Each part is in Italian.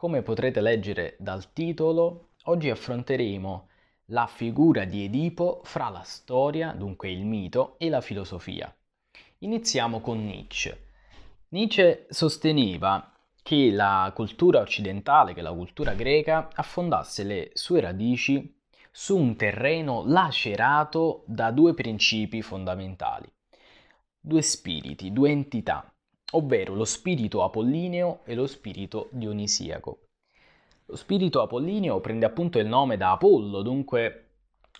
Come potrete leggere dal titolo, oggi affronteremo la figura di Edipo fra la storia, dunque il mito, e la filosofia. Iniziamo con Nietzsche. Nietzsche sosteneva che la cultura occidentale, che la cultura greca, affondasse le sue radici su un terreno lacerato da due principi fondamentali, due spiriti, due entità, ovvero lo spirito apollineo e lo spirito dionisiaco. Lo spirito apollineo prende appunto il nome da Apollo, dunque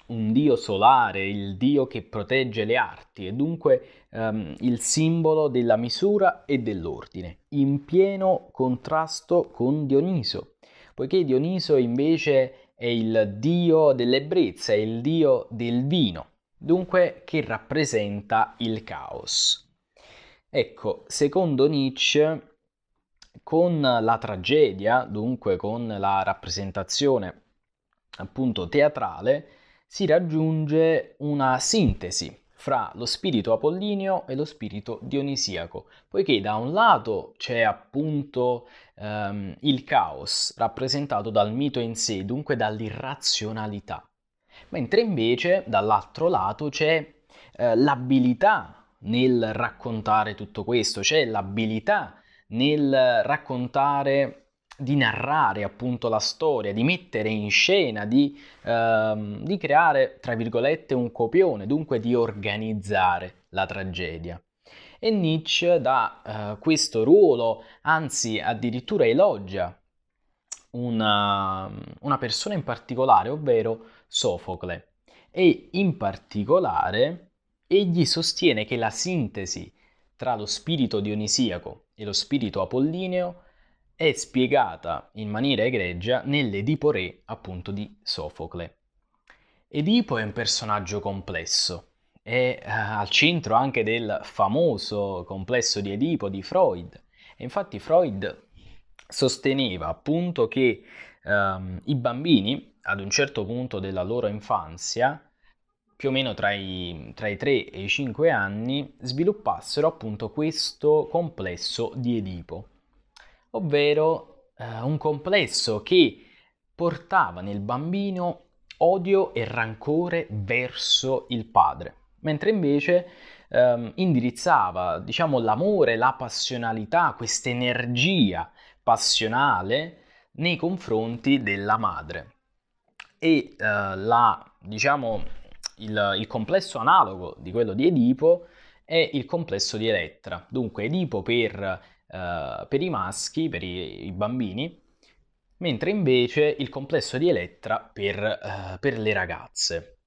un dio solare, il dio che protegge le arti e dunque um, il simbolo della misura e dell'ordine, in pieno contrasto con Dioniso, poiché Dioniso invece è il dio dell'ebbrezza, è il dio del vino, dunque che rappresenta il caos. Ecco, secondo Nietzsche, con la tragedia, dunque con la rappresentazione appunto teatrale, si raggiunge una sintesi fra lo spirito apollineo e lo spirito dionisiaco, poiché da un lato c'è appunto ehm, il caos rappresentato dal mito in sé, dunque dall'irrazionalità, mentre invece dall'altro lato c'è eh, l'abilità nel raccontare tutto questo, c'è l'abilità nel raccontare, di narrare appunto la storia, di mettere in scena, di, ehm, di creare, tra virgolette, un copione, dunque di organizzare la tragedia. E Nietzsche dà eh, questo ruolo, anzi addirittura elogia una, una persona in particolare, ovvero Sofocle. E in particolare egli sostiene che la sintesi tra lo spirito dionisiaco e lo spirito apollineo è spiegata in maniera egregia nell'Edipo Re appunto di Sofocle. Edipo è un personaggio complesso, è eh, al centro anche del famoso complesso di Edipo di Freud. E infatti Freud sosteneva appunto che ehm, i bambini ad un certo punto della loro infanzia più o meno tra i, tra i 3 e i 5 anni, sviluppassero appunto questo complesso di Edipo, ovvero eh, un complesso che portava nel bambino odio e rancore verso il padre, mentre invece ehm, indirizzava, diciamo, l'amore, la passionalità, questa energia passionale nei confronti della madre. E eh, la, diciamo, il, il complesso analogo di quello di Edipo è il complesso di Elettra. Dunque Edipo per, eh, per i maschi, per i, i, bambini, mentre invece il complesso di Elettra per, eh, per le ragazze.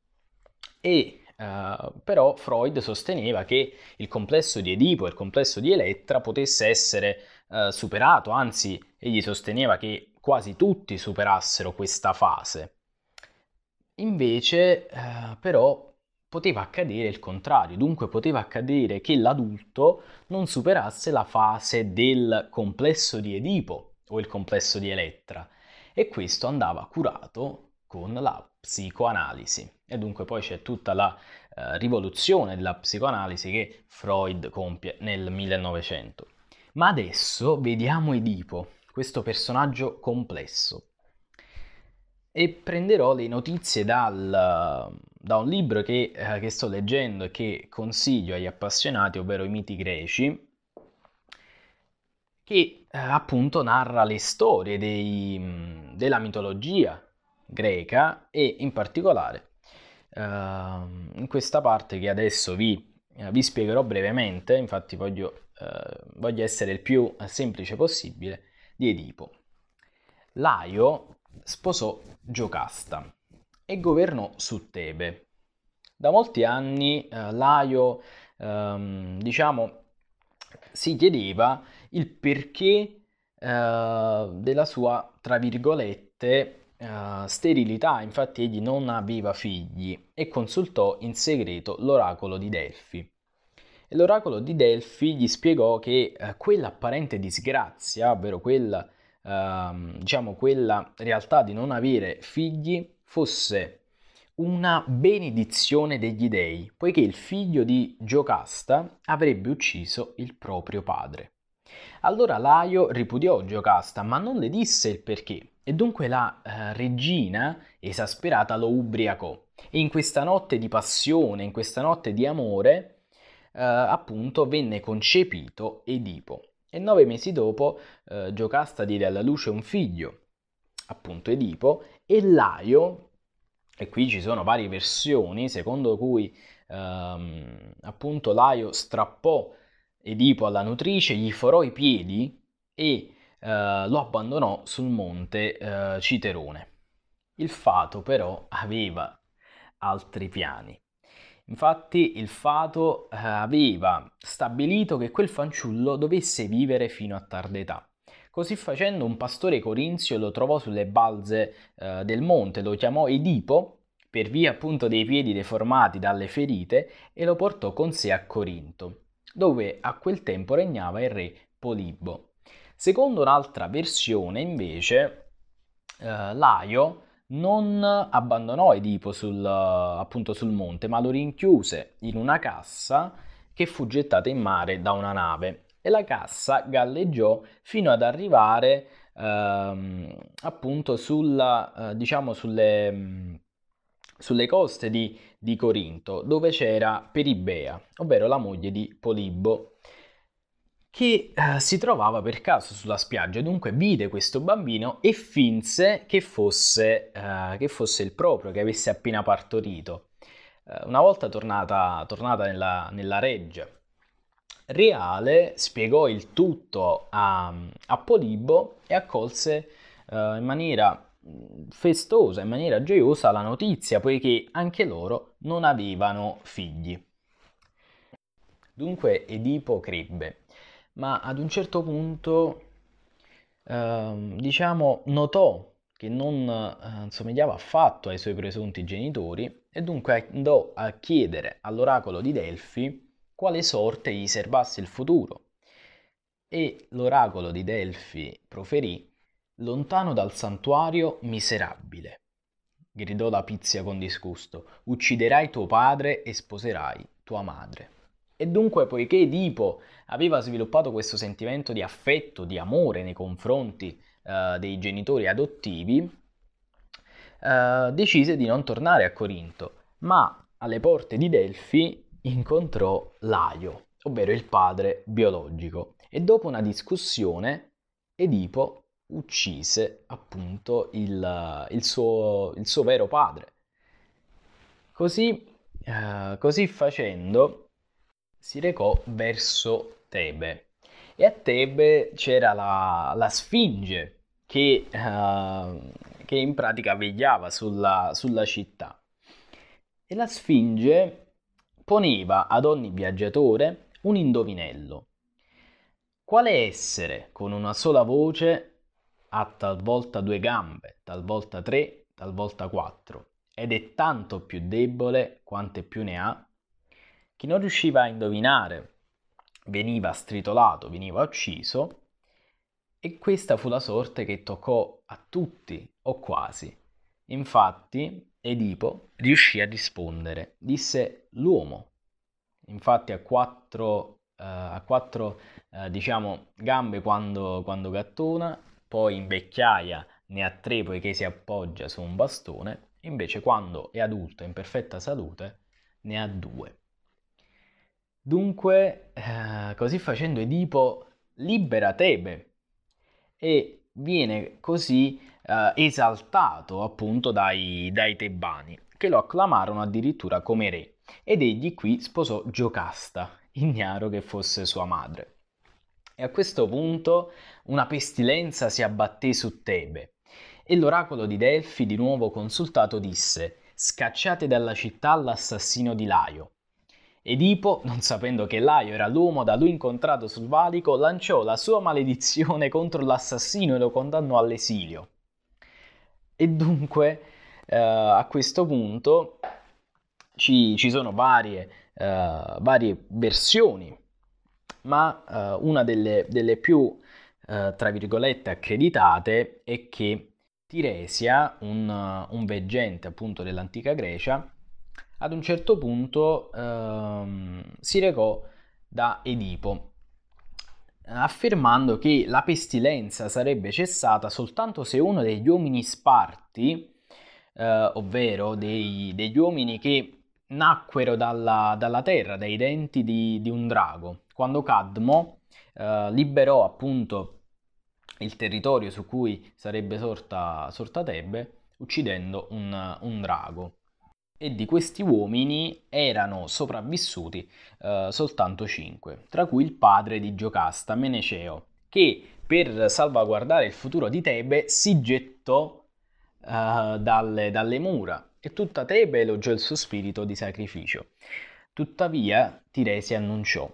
E Uh, però Freud sosteneva che il complesso di Edipo e il complesso di Elettra potesse essere uh, superato, anzi egli sosteneva che quasi tutti superassero questa fase. Invece, eh, però, poteva accadere il contrario, dunque poteva accadere che l'adulto non superasse la fase del complesso di Edipo o il complesso di Elettra e questo andava curato con la psicoanalisi. E dunque poi c'è tutta la eh, rivoluzione della psicoanalisi che Freud compie nel 1900. Ma adesso vediamo Edipo, questo personaggio complesso e prenderò le notizie dal, da un libro che, eh, che, sto leggendo e che consiglio agli appassionati, ovvero i miti greci, che eh, appunto narra le storie dei, della mitologia greca e in particolare eh, in questa parte che adesso vi, eh, vi spiegherò brevemente, infatti voglio, eh, voglio essere il più semplice possibile, di Edipo. Laio sposò Giocasta e governò su Tebe. Da molti anni eh, Laio, ehm, diciamo, si chiedeva il perché eh, della sua, tra virgolette, eh, sterilità, infatti egli non aveva figli e consultò in segreto l'oracolo di Delfi. E l'oracolo di Delfi gli spiegò che eh, quell'apparente disgrazia, ovvero quella ehm, diciamo, quella realtà di non avere figli fosse una benedizione degli dei, poiché il figlio di Giocasta avrebbe ucciso il proprio padre. Allora Laio ripudiò Giocasta, ma non le disse il perché, e dunque la eh, regina, esasperata, lo ubriacò. E in questa notte di passione, in questa notte di amore, eh, appunto venne concepito Edipo. E nove mesi dopo eh, Giocasta diede alla luce un figlio, appunto Edipo, e Laio, e qui ci sono varie versioni, secondo cui ehm, appunto Laio strappò Edipo alla nutrice, gli forò i piedi e eh, lo abbandonò sul monte eh, Citerone. Il fato però aveva altri piani. Infatti il fato eh, aveva stabilito che quel fanciullo dovesse vivere fino a tarda età. Così facendo un pastore corinzio lo trovò sulle balze eh, del monte, lo chiamò Edipo per via appunto dei piedi deformati dalle ferite e lo portò con sé a Corinto, dove a quel tempo regnava il re Polibo. Secondo un'altra versione invece eh, Laio non abbandonò Edipo sul, appunto sul monte, ma lo rinchiuse in una cassa che fu gettata in mare da una nave. E la cassa galleggiò fino ad arrivare ehm, appunto sulla, eh, diciamo sulle, sulle coste di, di Corinto, dove c'era Peribea, ovvero la moglie di Polibo, che eh, si trovava per caso sulla spiaggia, dunque vide questo bambino e finse che fosse, eh, che fosse il proprio, che avesse appena partorito. Eh, una volta tornata, tornata nella, nella, reggia reale, spiegò il tutto a, a Polibo e accolse eh, in maniera mm, festosa, in maniera gioiosa la notizia, poiché anche loro non avevano figli. Dunque Edipo crebbe ma ad un certo punto, eh, diciamo, notò che non eh, somigliava affatto ai suoi presunti genitori e dunque andò a chiedere all'oracolo di Delfi quale sorte gli serbasse il futuro. E l'oracolo di Delfi proferì Lontano dal santuario, miserabile. Gridò la Pizia con disgusto, ucciderai tuo padre e sposerai tua madre. E dunque, poiché Edipo aveva sviluppato questo sentimento di affetto, di amore nei confronti eh, dei genitori adottivi, eh, decise di non tornare a Corinto, ma alle porte di Delfi incontrò Laio, ovvero il padre biologico, e dopo una discussione Edipo uccise appunto il, il, suo, il suo, vero padre. Così, eh, così facendo si recò verso Tebe e a Tebe c'era la, la Sfinge che, uh, che, in pratica vegliava sulla, sulla città e la Sfinge poneva ad ogni viaggiatore un indovinello. Quale essere con una sola voce ha talvolta due gambe, talvolta tre, talvolta quattro, ed è tanto più debole quante più ne ha chi non riusciva a indovinare veniva stritolato, veniva ucciso e questa fu la sorte che toccò a tutti o quasi. Infatti Edipo riuscì a rispondere, disse l'uomo. Infatti ha quattro, eh, ha quattro eh, diciamo, gambe quando, quando gattona, poi in vecchiaia ne ha tre poiché si appoggia su un bastone, invece quando è adulto in perfetta salute ne ha due. Dunque, eh, così facendo Edipo libera Tebe e viene così eh, esaltato appunto dai, dai tebani, che lo acclamarono addirittura come re, ed egli qui sposò Giocasta, ignaro che fosse sua madre. E a questo punto una pestilenza si abbatté su Tebe, e l'oracolo di Delfi, di nuovo consultato, disse Scacciate dalla città l'assassino di Laio, Edipo, non sapendo che Laio era l'uomo da lui incontrato sul valico, lanciò la sua maledizione contro l'assassino e lo condannò all'esilio. E dunque, eh, a questo punto, ci, ci sono varie, eh, varie, versioni, ma eh, una delle, delle più, eh, tra virgolette, accreditate è che Tiresia, un, un veggente appunto dell'antica Grecia, ad un certo punto ehm, si recò da Edipo affermando che la pestilenza sarebbe cessata soltanto se uno degli uomini sparti, eh, ovvero dei, degli uomini che nacquero dalla, dalla terra, dai denti di, di, un drago, quando Cadmo eh, liberò appunto il territorio su cui sarebbe sorta, sorta Tebe, uccidendo un, un drago e di questi uomini erano sopravvissuti eh, soltanto cinque, tra cui il padre di Giocasta, Meneceo, che per salvaguardare il futuro di Tebe si gettò eh, dalle, dalle mura e tutta Tebe elogiò il suo spirito di sacrificio. Tuttavia Tiresi annunciò,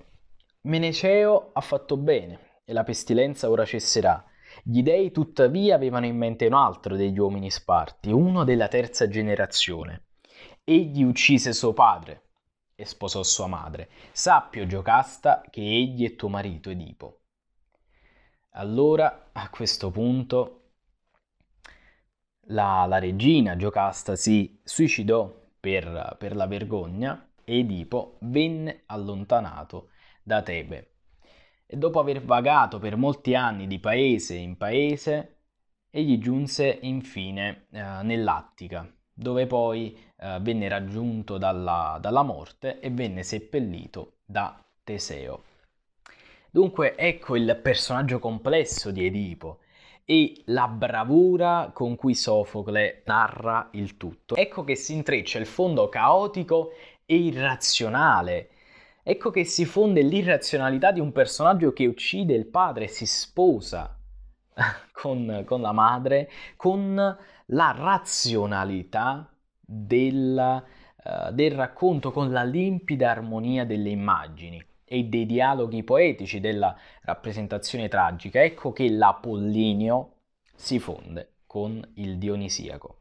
Meneceo ha fatto bene e la pestilenza ora cesserà. Gli dei tuttavia avevano in mente un altro degli uomini sparti, uno della terza generazione egli uccise suo padre e sposò sua madre. Sappio, Giocasta, che egli è tuo marito Edipo. Allora, a questo punto, la, la regina Giocasta si suicidò per, per la vergogna e Edipo venne allontanato da Tebe. E dopo aver vagato per molti anni di paese in paese, egli giunse infine eh, nell'Attica, dove poi eh, venne raggiunto dalla, dalla morte e venne seppellito da Teseo. Dunque ecco il personaggio complesso di Edipo e la bravura con cui Sofocle narra il tutto. Ecco che si intreccia il fondo caotico e irrazionale. Ecco che si fonde l'irrazionalità di un personaggio che uccide il padre e si sposa con, con la madre, con la razionalità della, uh, del racconto, con la limpida armonia delle immagini e dei dialoghi poetici della rappresentazione tragica. Ecco che l'Apollinio si fonde con il Dionisiaco.